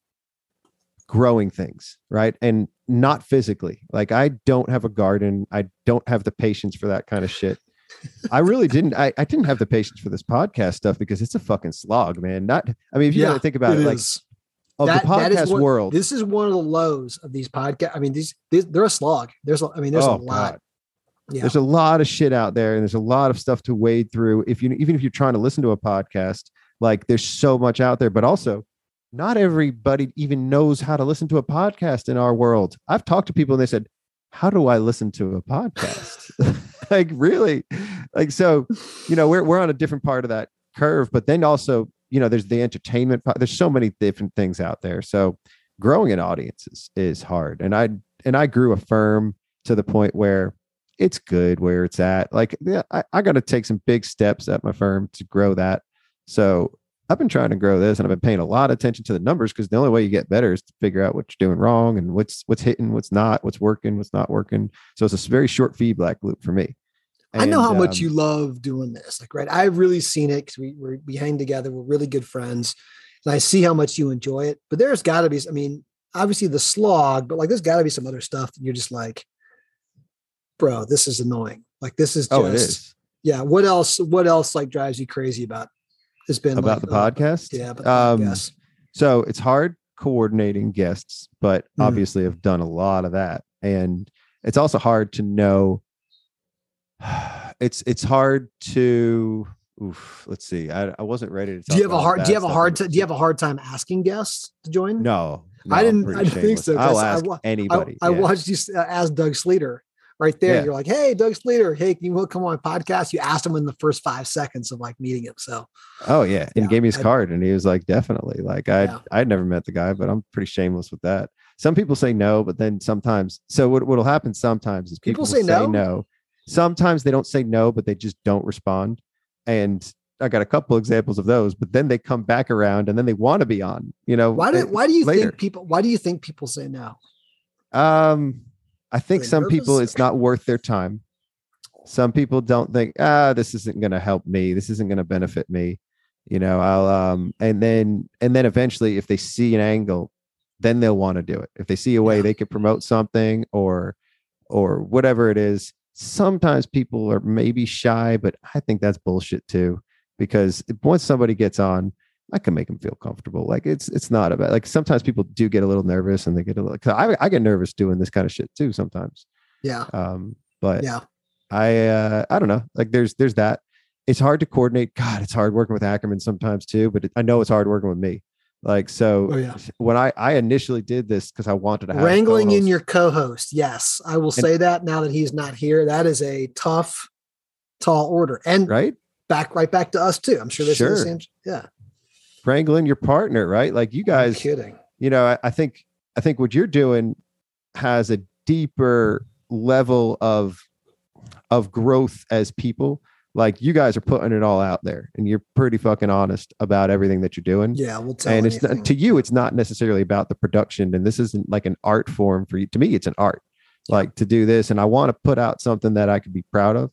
growing things right? And not physically. Like i don't have a garden. I don't have the patience for that kind of shit. I really didn't I, I didn't have the patience for this podcast stuff because it's a fucking slog man. Not i mean if you Yeah, gotta think about it, like is. of That- the podcast what- world this is one of the lows of these podcasts i mean these, these they're a slog. There's a- i mean there's a oh, lot. God. Yeah. There's a lot of shit out there and there's a lot of stuff to wade through if you even if you're trying to listen to a podcast like there's so much out there but also not everybody even knows how to listen to a podcast in our world. I've talked to people and they said how do i listen to a podcast? Like really? Like so you know we're, we're on a different part of that curve but then also you know there's the entertainment part there's so many different things out there. So growing an audience is, is hard and i and i grew a firm to the point where it's good where it's at like yeah, i, I got to take some big steps at my firm to grow that so I've been trying to grow this and I've been paying a lot of attention to the numbers because the only way you get better is to figure out what you're doing wrong and what's what's hitting, what's not, what's working, what's not working. So it's a very short feedback loop for me. I know how And, much um, you love doing this. Like, right. I've really seen it because we, we we hang together. We're really good friends. And I see how much you enjoy it. But there's got to be, I mean, obviously the slog, but like there's got to be some other stuff that you're just like, bro, this is annoying. Like, this is just, Oh, it is yeah. What else, what else like drives you crazy about it's been about like, the uh, podcast. Yeah. But Um, podcast. So it's hard coordinating guests, but Mhm. obviously I've done a lot of that. And it's also hard to know. It's it's hard to oof, let's see. I, I wasn't ready to Do you have a hard, do you have a hard, in ti- the do you have a hard time asking guests to join? No, no, I didn't- I didn't think so. I'll I ask I, anybody. I yeah. watched you uh, ask Doug Sleeter right there. Yeah. You're like, hey, Doug Sleeter, hey, can you come on my podcast? You asked him in the first five seconds of like meeting him. So Oh yeah, and Yeah, gave me his I- card, and he was like, definitely. Like I, Yeah. I'd never met the guy, but I'm pretty shameless with that. Some people say no, but then sometimes. So what what'll happen sometimes is People people, say will no? no. Sometimes they don't say no, but they just don't respond. And I got a couple examples of those. But then they come back around, and then they want to be on. You know why do eh, why do you later. think people why do you think people say no? Um, I think some people it's not worth their time. Some people don't think, ah, this isn't going to help me. This isn't going to benefit me. You know, I'll um, and then and then eventually, if they see an angle, then they'll want to do it. If they see a way Yeah. they could promote something or or whatever it is. Sometimes people are maybe shy, but I think that's bullshit too. Because once somebody gets on, I can make them feel comfortable. Like it's it's not about like sometimes people do get a little nervous and they get a little. Cause I I get nervous doing this kind of shit too sometimes. Yeah. Um, but Yeah. I uh I don't know. Like there's there's that. It's hard to coordinate. God, it's hard working with Ackerman sometimes too. But it, I know it's hard working with me. Like so, Oh, yeah. when I I initially did this because I wanted to have Wrangling in your co-host. Yes. I will say that now that he's not here. That is a tough, tall order. And right back right back to us too. I'm sure this Sure. is the same. Yeah. Wrangling your partner, right? Like you guys, kidding. you know, I, I think I think what you're doing has a deeper level of of growth as people. Like you guys are putting it all out there, and you're pretty fucking honest about everything that you're doing. Yeah, we'll tell and it's not, to you, it's not necessarily about the production, and this isn't like an art form for you. To me, it's an art. Like to do this, and I want to put out something that I could be proud of,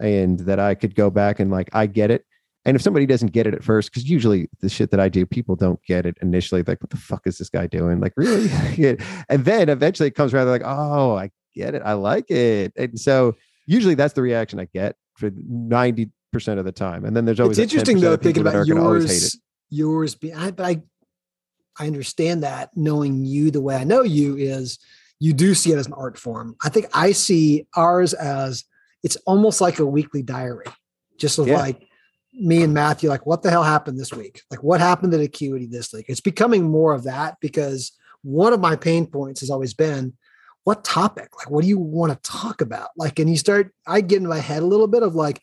and that I could go back and like I get it. And if somebody doesn't get it at first, because usually the shit that I do, people don't get it initially. Like, what the fuck is this guy doing? Like, really? And then eventually it comes around. They're like, oh, I get it. I like it. And so usually that's the reaction I get for ninety percent of the time. And then there's always it's interesting though thinking about are gonna always hate it. yours yours being I, but i i understand that knowing you the way i know you is you do see it as an art form i think i see ours as it's almost like a weekly diary just Yeah. like me and matthew like what the hell happened this week like what happened at acuity this week it's becoming more of that because one of my pain points has always been what topic like what do you want to talk about like and you start i get in my head a little bit of like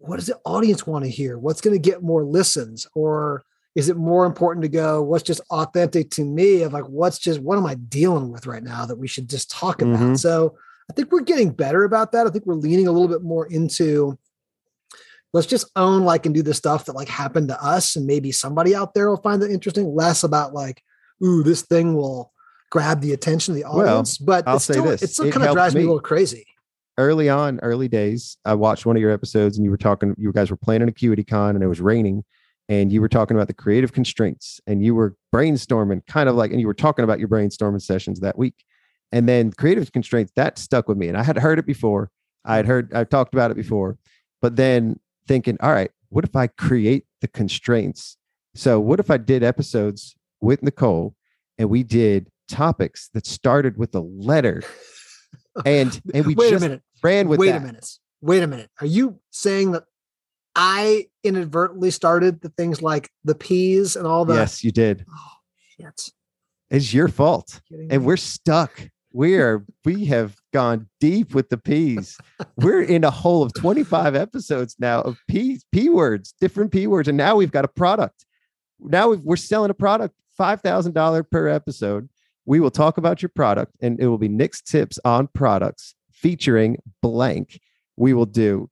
what does the audience want to hear? What's going to get more listens? Or is it more important to go, what's just authentic to me of like, what's just, what am I dealing with right now that we should just talk about? Mhm. So I think we're getting better about that. I think we're leaning a little bit more into let's just own like and do the stuff that like happened to us. And maybe somebody out there will find it interesting, less about like, ooh, this thing will grab the attention of the Well, audience. but I'll it's say still, this, it still it kind of drives me a little crazy. early on, early days, I watched one of your episodes and you were talking, you guys were playing an Acuity Con and it was raining and you were talking about the creative constraints and you were brainstorming kind of like, and you were talking about your brainstorming sessions that week. And then creative constraints, that stuck with me. And I had heard it before. I had heard, I've talked about it before, but then thinking, all right, what if I create the constraints? So what if I did episodes with Nicole and we did topics that started with a letter and and we Wait just a minute. ran with Wait that. a minute. Wait a minute. Are you saying that I inadvertently started the things like the peas and all the Yes, you did. oh shit. It's your fault. And we're stuck. We are we have gone deep with the P's. we're in a hole of 25 episodes now of P P words, different P words. And now we've got a product. Now we've, we're selling a product, $5,000 per episode. We will talk about your product and it will be Nick's tips on products featuring blank. We will do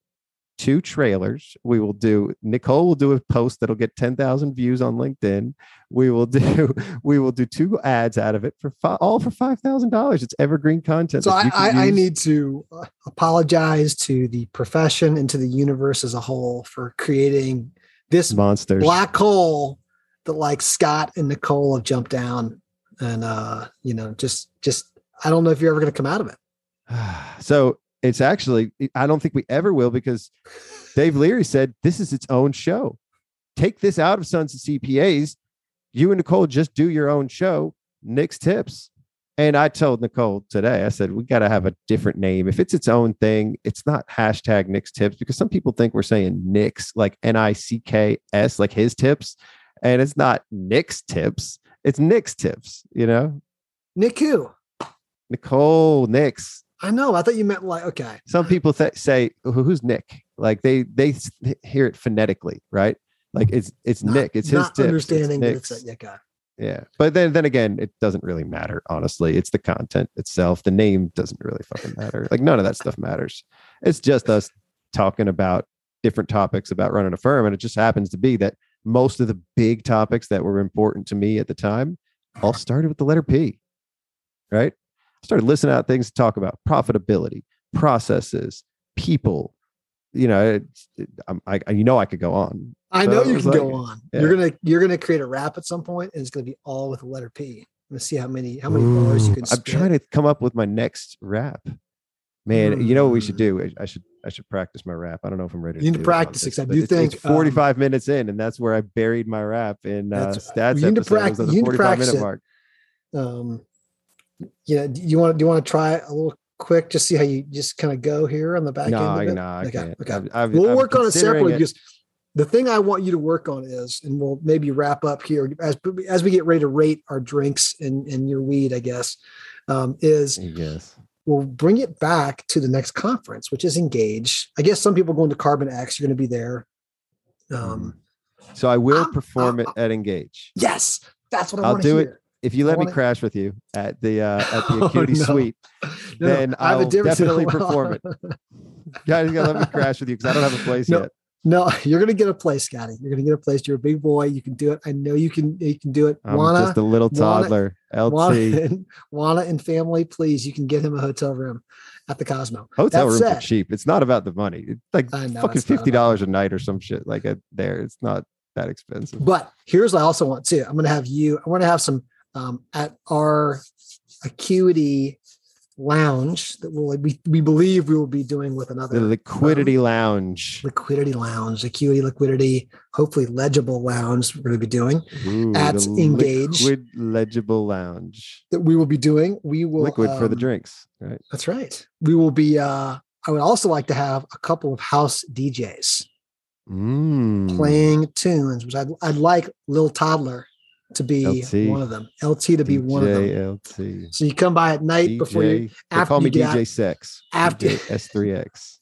two trailers. We will do Nicole will do a post that'll get 10,000 views on LinkedIn. We will do we will do two ads out of it for fi- all for $5,000. It's evergreen content. So I, I, I need to uh, apologize to the profession and to the universe as a whole for creating this monster black hole that like Scott and Nicole have jumped down. And uh, you know, just just I don't know if you're ever gonna come out of it. so it's actually I don't think we ever will because Dave Leary said this is its own show. Take this out of Sons of CPAs. You and Nicole just do your own show, Nick's Tips. And I told Nicole today, I said, we got to have a different name. If it's its own thing, it's not hashtag Nick's Tips because some people think we're saying Nick's like N I C K S, like his tips. And it's not Nick's Tips, it's Nick's Tips, you know? Nick who? Nicole, Nick's. I know. I thought you meant like okay. some people th- say who's nick like they they hear it phonetically right like it's it's Not- nick it's his tips, understanding that it's a yeah, guy. yeah but then then again it doesn't really matter honestly it's the content itself the name doesn't really fucking matter like none of that stuff matters it's just us talking about different topics about running a firm and it just happens to be that most of the big topics that were important to me at the time all started with the letter p right started listening out things to talk about profitability processes people you know it's, I, I- you know i could go on I So know you can like- go on. yeah. You're gonna you're gonna create a rap at some point, and it's gonna be all with the letter P. Let's see how many how many bars you Ooh, can. i'm trying to come up with my next rap man you know what we should Mm. do I, should i should practice my rap i don't know if i'm ready You need to practice this, it, 'cause I but do it's, it's think, um, 45 minutes in and that's where i buried my rap in uh stats you need to episode. It was practice- you need to practice it. mark Um, yeah. Do you want do you want to try a little quick? Just see how you just kind of go here on the back no end. I, of it? no, I Okay, can't. okay. I've- I've- we'll I'm work on it separately because the thing I want you to work on is, and we'll maybe wrap up here as as we get ready to rate our drinks and and your weed, I guess, um, is yes we'll bring it back to the next conference, which is Engage. I guess some people going to Carbon X, you're going to be there. Um, so i will perform it at engage yes, that's what I I'll want to do it. If you let me wanna- crash with you at the uh at the Oh, acuity no. suite No, no, then I have a I'll different- definitely perform it. guys gotta let me crash with you because i don't have a place No, yet No, you're gonna get a place, Scotty. You're gonna get a place. You're a big boy. You can do it. I know you can. You can do it. i'm Wanna, just a little toddler lt Wanna, and, Wanna and family, please. You can get him a hotel room at the Cosmo. Hotel That rooms said- are cheap. It's not about the money. It's like know, fucking fifty dollars a night or some shit like at there. It's not that expensive. But here's what I also want too. I'm to have you. I want to have some um, at our Acuity Lounge that will we we believe we will be doing with another The liquidity lounge. liquidity lounge, Acuity Liquidity, hopefully legible lounge. We're going to be doing Ooh, at Engage. Liquid legible lounge. that we will be doing. We will Liquid for the um, drinks. Right. That's right. We will be. uh I would also like to have a couple of house DJs Mm. playing tunes, which I'd, I'd like Lil Toddler to be LT. one of them. LT to be one of them. LT. So you come by at night before you DJ. After call me you get DJ out- Sex. after- S3X.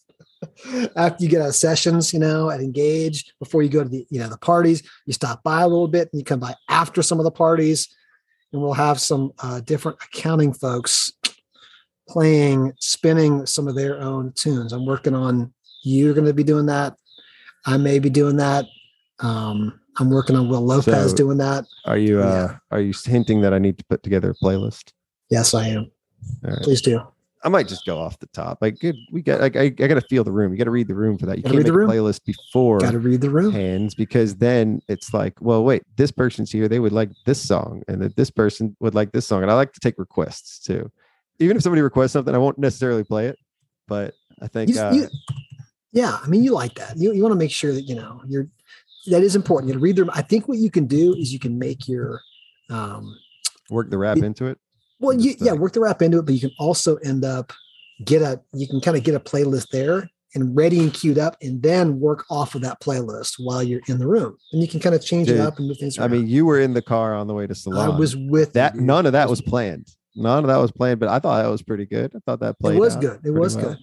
after you get out of sessions, you know, at Engage, before you go to the, you know, the parties, you stop by a little bit and you come by after some of the parties, and we'll have some uh, different accounting folks playing, spinning some of their own tunes. I'm working on you're going to be doing that. I may be doing that. Um, I'm working on Will Lopez So- doing that. Are you uh are you hinting that I need to put together a playlist? Yes, I am. Right. Please do. I might just go off the top. Like good, we got. Like, I, I got to feel the room. You got to read the room for that. You Gotta can't read make the a playlist before Got to read the room. hands because then it's like, well, wait, this person's here. They would like this song, and that this person would like this song. And I like to take requests too. Even if somebody requests something, I won't necessarily play it, but I think You- uh, you- yeah, I mean, you like that. You, you want to make sure that you know you're. That is important. You read them. I think what you can do is you can make your. Um, work the rap you- into it. well, you, yeah, work the rap into it, but you can also end up get a. You can kind of get a playlist there and ready and queued up, and then work off of that playlist while you're in the room, and you can kind of change Dude, it up and move things I mean, you were in the car on the way to salon. I was with that. dude. None of that was planned. None of that was planned, but I thought that was pretty good. I thought that played. It was good. It was well. good.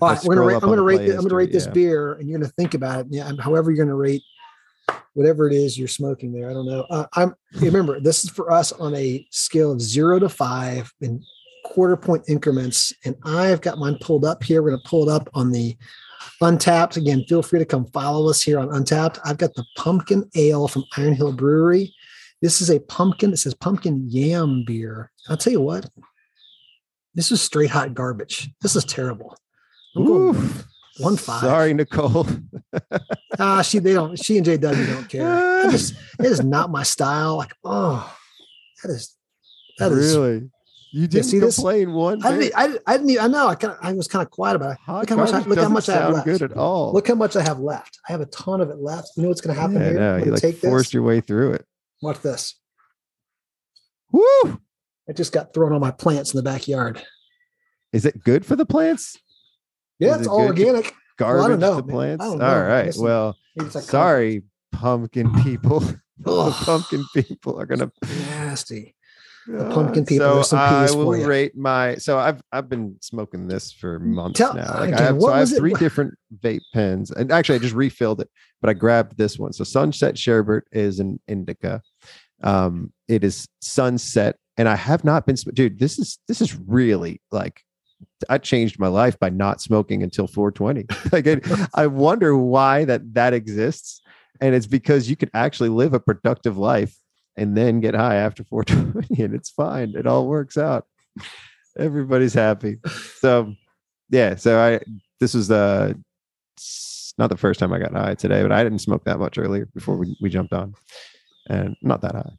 All right, I right, we're gonna rate, I'm gonna rate. I'm gonna rate this yeah. beer, and you're gonna think about it. Yeah, however you're gonna rate whatever it is you're smoking there. I don't know. Uh, I'm remember this is for us on a scale of zero to five in quarter point increments, and I've got mine pulled up here. We're gonna pull it up on the Untappd. Again, feel free to come follow us here on Untappd. I've got the pumpkin ale from Iron Hill Brewery. This is a pumpkin. It says pumpkin yam beer. I'll tell you what. This is straight hot garbage. This is terrible. I'm going. One five. Sorry, Nicole. Ah, she they don't. She and JW don't care. I just it is not my style. Like, oh, that is that is. really? You didn't see this? complain one I didn't. I, I didn't. I know. I kind of. I was kind of quiet about it. Hot Look how much. I, look how much I have left. good at all. Look how much I have left. I have a ton of it left. You know what's going to happen yeah, here? no, you like take forced this. your way through it. Watch this. Woo! I just got thrown on my plants in the backyard. Is it good for the plants? Yeah, it's it all organic. Garbage don't know, to plants? All right. Well, sorry, pumpkin people. the pumpkin people are gonna nasty. The pumpkin people, So I will rate my. So I've I've been smoking this for months Tell- now. Like I have, so I have it? three different vape pens, and actually I just refilled it, but I grabbed this one. So Sunset Sherbert is an indica. Um, it is sunset, and I have not been. Dude, this is this is really like. I changed my life by not smoking until 420. Like, it, I wonder why that that exists, and it's because you can actually live a productive life and then get high after 420 and it's fine. It all works out. Everybody's happy. So yeah so i this was the not the first time i got high today but i didn't smoke that much earlier before we, we jumped on. And not that high.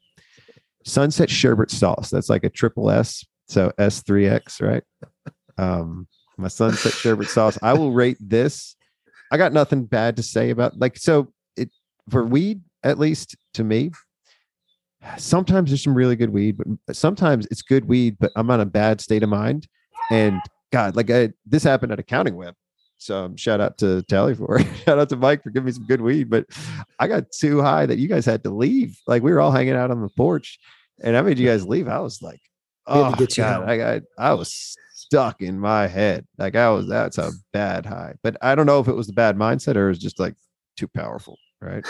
Sunset sherbet sauce. That's like a triple s so s3x right um my sunset sherbet sauce i will rate this i got nothing bad to say about like so it for weed at least to me sometimes there's some really good weed, but sometimes it's good weed, but I'm on a bad state of mind. And God, like I, this happened at Accounting Web. So um, shout out to Tally for it. shout out to Mike for giving me some good weed. But I got too high that you guys had to leave. Like we were all hanging out on the porch, and I made you guys leave. I was like, oh to get you God. I got I was stuck in my head. Like I was that's a bad high. But I don't know if it was the bad mindset or it was just like too powerful, right?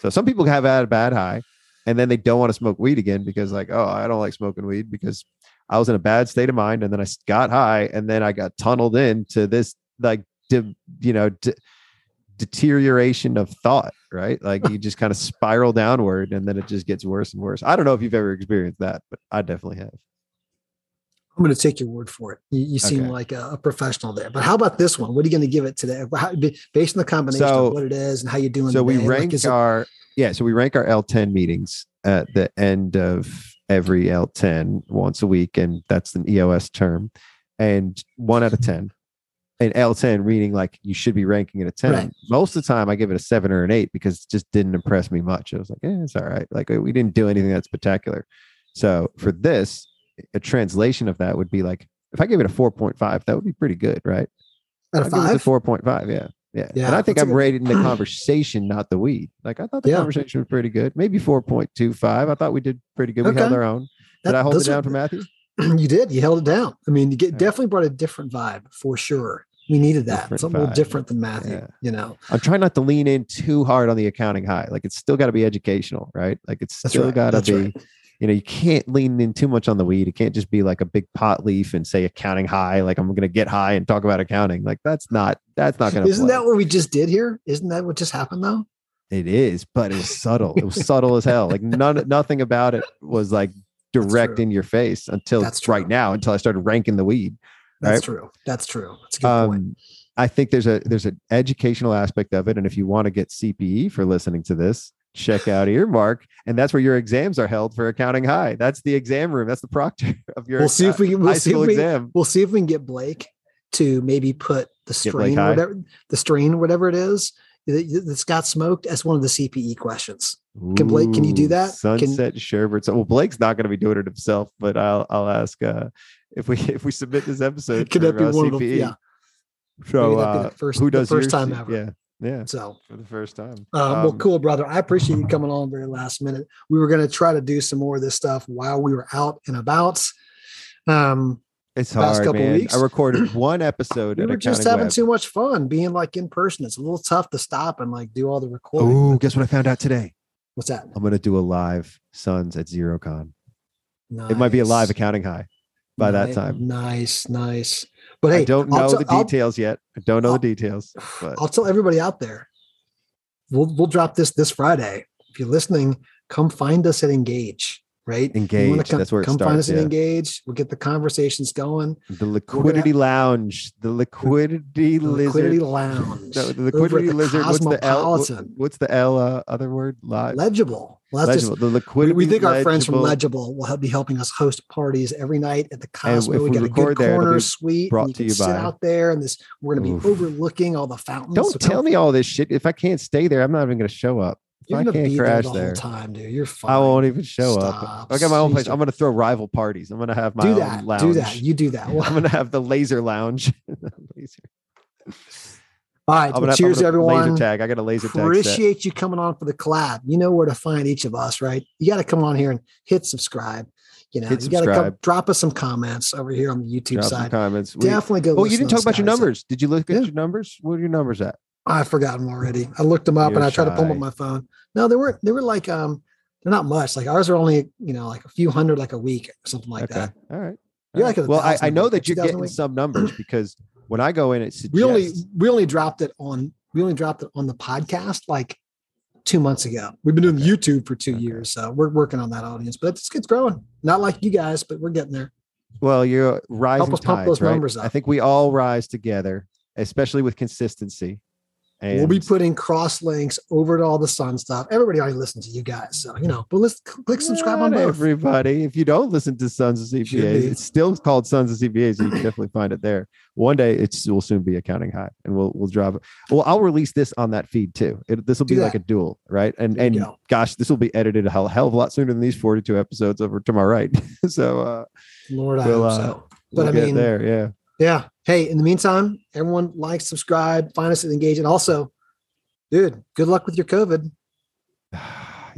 so some people have had a bad high and then they don't want to smoke weed again because like oh i don't like smoking weed because i was in a bad state of mind and then I got high and then i got tunneled into this like de- you know de- deterioration of thought right like you just kind of spiral downward and then it just gets worse and worse i don't know if you've ever experienced that but i definitely have I'm going to take your word for it. You, you seem Okay. like a, a professional there. But how about this one? What are you going to give it today? How, based on the combination So- of what it is and how you're doing. so we today, like, rank it- our yeah so we rank our l10 meetings at the end of every l10 once a week and that's an eos term and one out of 10 and l10 reading like you should be ranking it a 10 Right. most of the time i give it a 7 or an 8 because it just didn't impress me much i was like eh, it's all right like we didn't do anything that's spectacular so for this a translation of that would be like if i gave it a 4.5 that would be pretty good right out of a four point five. Yeah, yeah. Yeah, and I think I'm good- rating the conversation, not the weed. Like I thought the Yeah. conversation was pretty good. Maybe four point two five. I thought we did pretty good. We held our own. Did That- I hold it those are- down for Matthew? you did. You held it down. I mean, you get definitely brought a different vibe for sure. We needed that. Different Something a little different than Matthew. Yeah. You know, I'm trying not to lean in too hard on the accounting high. Like it's still got to be educational, right? Like it's That's still right. got to be. right. You know, you can't lean in too much on the weed. It can't just be like a big pot leaf and say accounting high. Like I'm going to get high and talk about accounting. Like that's not. That's not going to. Isn't that what we just did here? Isn't that what just happened though? It is, but it was subtle. It was subtle as hell. Like none, nothing about it was like direct in your face until That's right now. Until I started ranking the weed. That's Right. true. That's true. That's a good point. Um, I think there's a there's an educational aspect of it, and if you want to get CPE for listening to this, check out Earmark, and that's where your exams are held for accounting high. That's the exam room. That's the proctor of your We'll see if we can- uh, we'll high see if school we- exam. We'll see if we can get Blake to maybe put the strain, whatever the strain, whatever it is that's got smoked, as one of the CPE questions. Can Blake- can you do that? Sunset sherbet. So, well, Blake's not going to be doing it himself, but I'll I'll ask uh, if we if we submit this episode. Could that be uh, one of them? Yeah. So Maybe that'd be uh, the first- who the does first your time ever. Yeah, yeah, So, for the first time. uh, well, Um, cool, brother. I appreciate you coming on very last minute. We were going to try to do some more of this stuff while we were out and about. Um, It's hard, couple man. weeks. I recorded one episode. we were just having Web. too much fun being like in person. It's a little tough to stop and like do all the recording. Oh, guess what I found out today? What's that? I'm going to do a live Sons at Xerocon. It might be a live accounting high by that time. Nice, nice. But hey, I don't know tell- the I'll- details yet. I don't know I'll- the details, but I'll tell everybody out there. We'll we'll drop this this Friday. If you're listening, come find us at Engage. Right, Engage, Come, that's where it come find us starts, yeah. Engage. We'll get the conversations going. the liquidity lounge, the liquidity The lizard. Liquidity Lounge. No, the liquidity lizard. What's the L? What's the L? Uh, other word? Legible. Well, that's just legible. The we, liquidity. we think our friends from legible Legible will help, be helping us host parties every night at the Cosmo. we we got a good there, corner suite. brought and you to can you sit by- out there, and this we're going to Oof. be overlooking all the fountains. Don't So tell me all this shit. If I can't stay there, I'm not even going to show up. You're I can't there crash the there, whole time, dude. You're fine. I won't even show Stop. up. I got my own place. I'm going to throw rival parties. I'm going to have my do own that. lounge. Do that. You do that. Well, I'm going to have the laser lounge. laser. all right. Well, gonna have, cheers, everyone. Laser tag. I got a laser tag. set. Appreciate you coming on for the collab. You know where to find each of us, right? You got to come on here and hit subscribe. You know, Hit you got to come drop us some comments over here on the YouTube Drop side. comments. We- Definitely go. oh, you didn't talk about your numbers. Did you look at Yeah. your numbers? What are your numbers at? I've forgotten already. I looked them up and You're I tried to pull them up on my phone. No, they weren't. They were like um, they're not much. Like ours are only you know like a few hundred like a week or something like okay. that. All right. You're like right. at a well, I, I know that you're getting week. some numbers because when I go in, it suggests We only we only dropped it on we only dropped it on the podcast like two months ago. We've been doing YouTube for two Okay. years, so we're working on that audience. But it's it's growing. Not like you guys, but we're getting there. Well, you're rising Help us pump tides, those right? numbers I think we all rise together, especially with consistency. And we'll be putting cross links over to all the Sun stuff. Everybody already listens to you guys, so you know. But let's click subscribe on both. everybody. If you don't listen to Sons of CPAs, it's still called Sons of CPAs. So you can definitely find it there. One day it will soon be accounting high, and we'll we'll drop it. Well, I'll release this on that feed too. It, this will be like a duel, right? And and go. gosh, this will be edited a hell, hell of a lot sooner than these forty-two episodes over to my right. so uh, Lord, I we'll, hope uh, so. But we'll I mean- there, yeah. Yeah. Hey, in the meantime, everyone like, subscribe, find us at Engage, and also, dude, good luck with your COVID.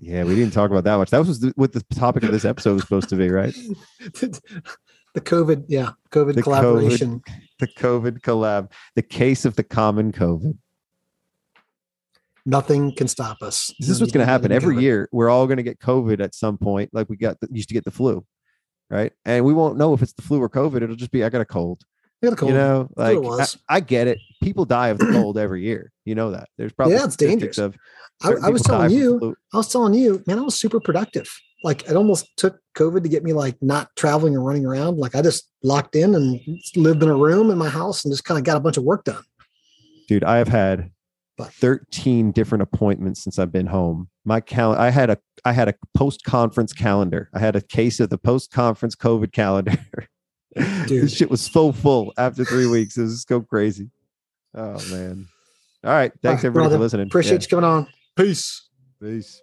yeah, we didn't talk about that much. That was the, what the topic of this episode was supposed to be, right? the COVID, yeah, COVID The collaboration. The COVID collab, the case of the common COVID. Nothing can stop us. This is what's going to happen every COVID. year. We're all going to get COVID at some point, like we got used to get the flu, right? And we won't know if it's the flu or COVID. It'll just be I got a cold. I got a cold. You know, like I. I get it. People die of the cold every year. You know that. There's probably Yeah, it's dangerous. Of I, I was telling you. I was telling you, man, I was super productive. Like it almost took COVID to get me like not traveling and running around. Like I just locked in and lived in a room in my house and just kind of got a bunch of work done. dude. I have had But- 13 different appointments since I've been home. My cal I had a I had a post conference calendar. I had a case of the post conference COVID calendar. Dude. this shit was so full after three weeks. It was just go crazy. Oh man. All right. Thanks right, everybody brother. for listening. Appreciate you coming on. Peace. you. Peace.